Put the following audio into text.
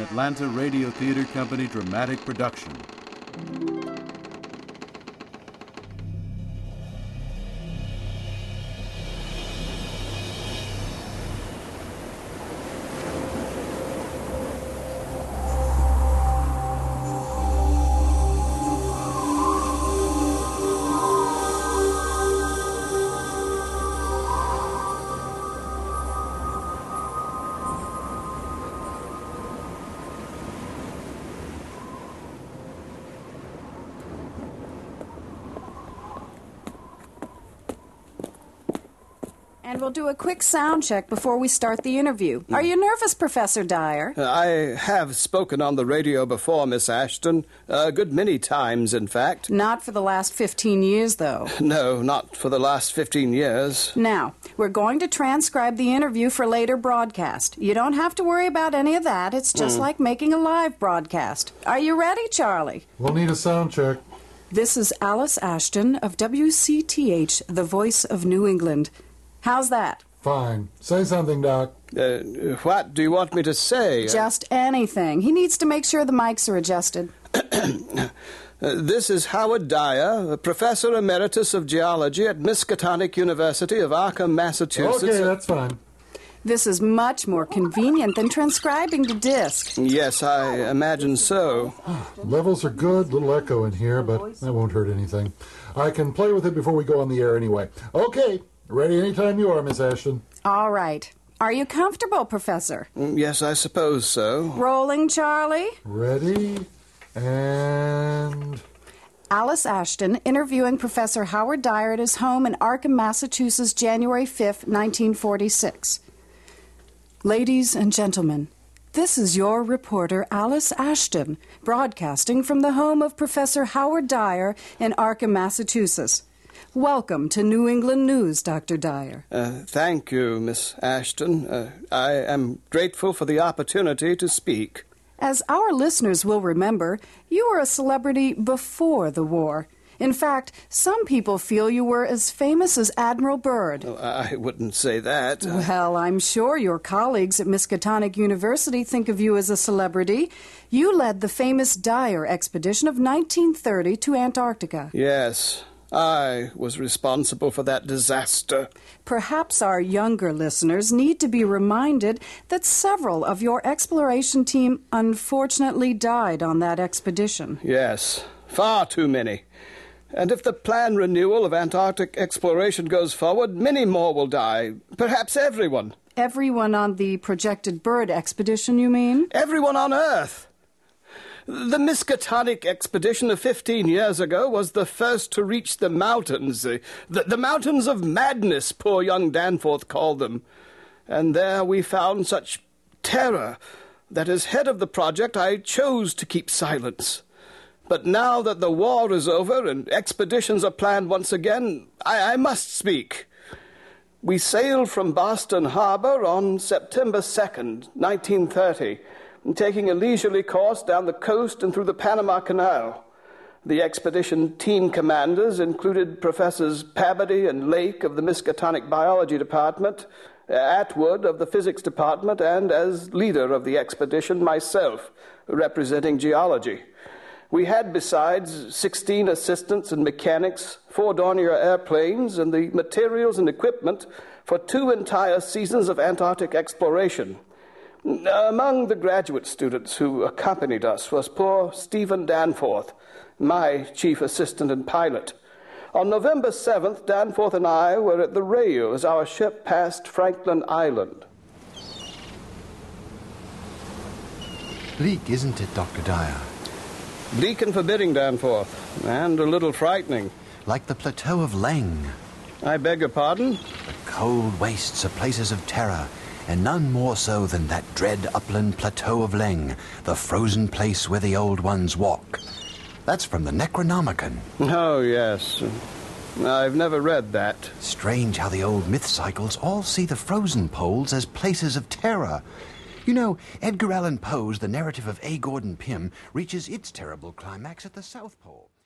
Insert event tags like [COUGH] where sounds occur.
Atlanta Radio Theater Company dramatic production. And we'll do a quick sound check before we start the interview. Are you nervous, Professor Dyer? Uh, I have spoken on the radio before, Miss Ashton. A good many times, in fact. Not for the last 15 years, though. [LAUGHS] No, not for the last 15 years. Now, we're going to transcribe the interview for later broadcast. You don't have to worry about any of that. It's just hmm. like making a live broadcast. Are you ready, Charlie? We'll need a sound check. This is Alice Ashton of WCTH, the voice of New England. How's that? Fine. Say something, Doc. Uh, what do you want me to say? Just anything. He needs to make sure the mics are adjusted. [CLEARS THROAT] Uh, this is Howard Dyer, Professor Emeritus of Geology at Miskatonic University of Arkham, Massachusetts. Okay, that's fine. This is much more convenient than transcribing to disc. Yes, I imagine so. [SIGHS] Levels are good, little echo in here, but that won't hurt anything. I can play with it before we go on the air anyway. Okay, ready anytime you are, Miss Ashton. All right. Are you comfortable, Professor? Mm, yes, I suppose so. Rolling, Charlie? Ready and Alice Ashton interviewing Professor Howard Dyer at his home in Arkham, Massachusetts, January 5th, 1946. Ladies and gentlemen, this is your reporter, Alice Ashton, broadcasting from the home of Professor Howard Dyer in Arkham, Massachusetts. Welcome to New England News, Dr. Dyer. Uh, thank you, Miss Ashton. Uh, I am grateful for the opportunity to speak. As our listeners will remember, you were a celebrity before the war. In fact, some people feel you were as famous as Admiral Byrd. Oh, I wouldn't say that. Well, I'm sure your colleagues at Miskatonic University think of you as a celebrity. You led the famous Dyer expedition of 1930 to Antarctica. Yes, I was responsible for that disaster. Perhaps our younger listeners need to be reminded that several of your exploration team unfortunately died on that expedition. Yes, far too many. And if the planned renewal of Antarctic exploration goes forward, many more will die. Perhaps everyone. Everyone on the projected Byrd expedition, you mean? Everyone on Earth. The Miskatonic expedition of 15 years ago was the first to reach the mountains, the, the mountains of madness, poor young Danforth called them. And there we found such terror that as head of the project I chose to keep silence. But now that the war is over and expeditions are planned once again, I, I must speak. We sailed from Boston Harbor on September 2nd, 1930, taking a leisurely course down the coast and through the Panama Canal. The expedition team commanders included Professors Pabodie and Lake of the Miskatonic Biology Department, Atwood of the Physics Department, and as leader of the expedition, myself, representing geology. We had, besides, 16 assistants and mechanics, four Dornier airplanes, and the materials and equipment for two entire seasons of Antarctic exploration. Uh, among the graduate students who accompanied us was poor Stephen Danforth, my chief assistant and pilot. On November 7th, Danforth and I were at the Rayo as our ship passed Franklin Island. Bleak, isn't it, Dr. Dyer? Bleak and forbidding, Danforth, and a little frightening. Like the plateau of Leng. I beg your pardon? The cold wastes are places of terror, and none more so than that dread upland plateau of Leng, the frozen place where the old ones walk. That's from the Necronomicon. Oh, yes. I've never read that. Strange how the old myth cycles all see the frozen poles as places of terror. You know, Edgar Allan Poe's The Narrative of A. Gordon Pym reaches its terrible climax at the South Pole.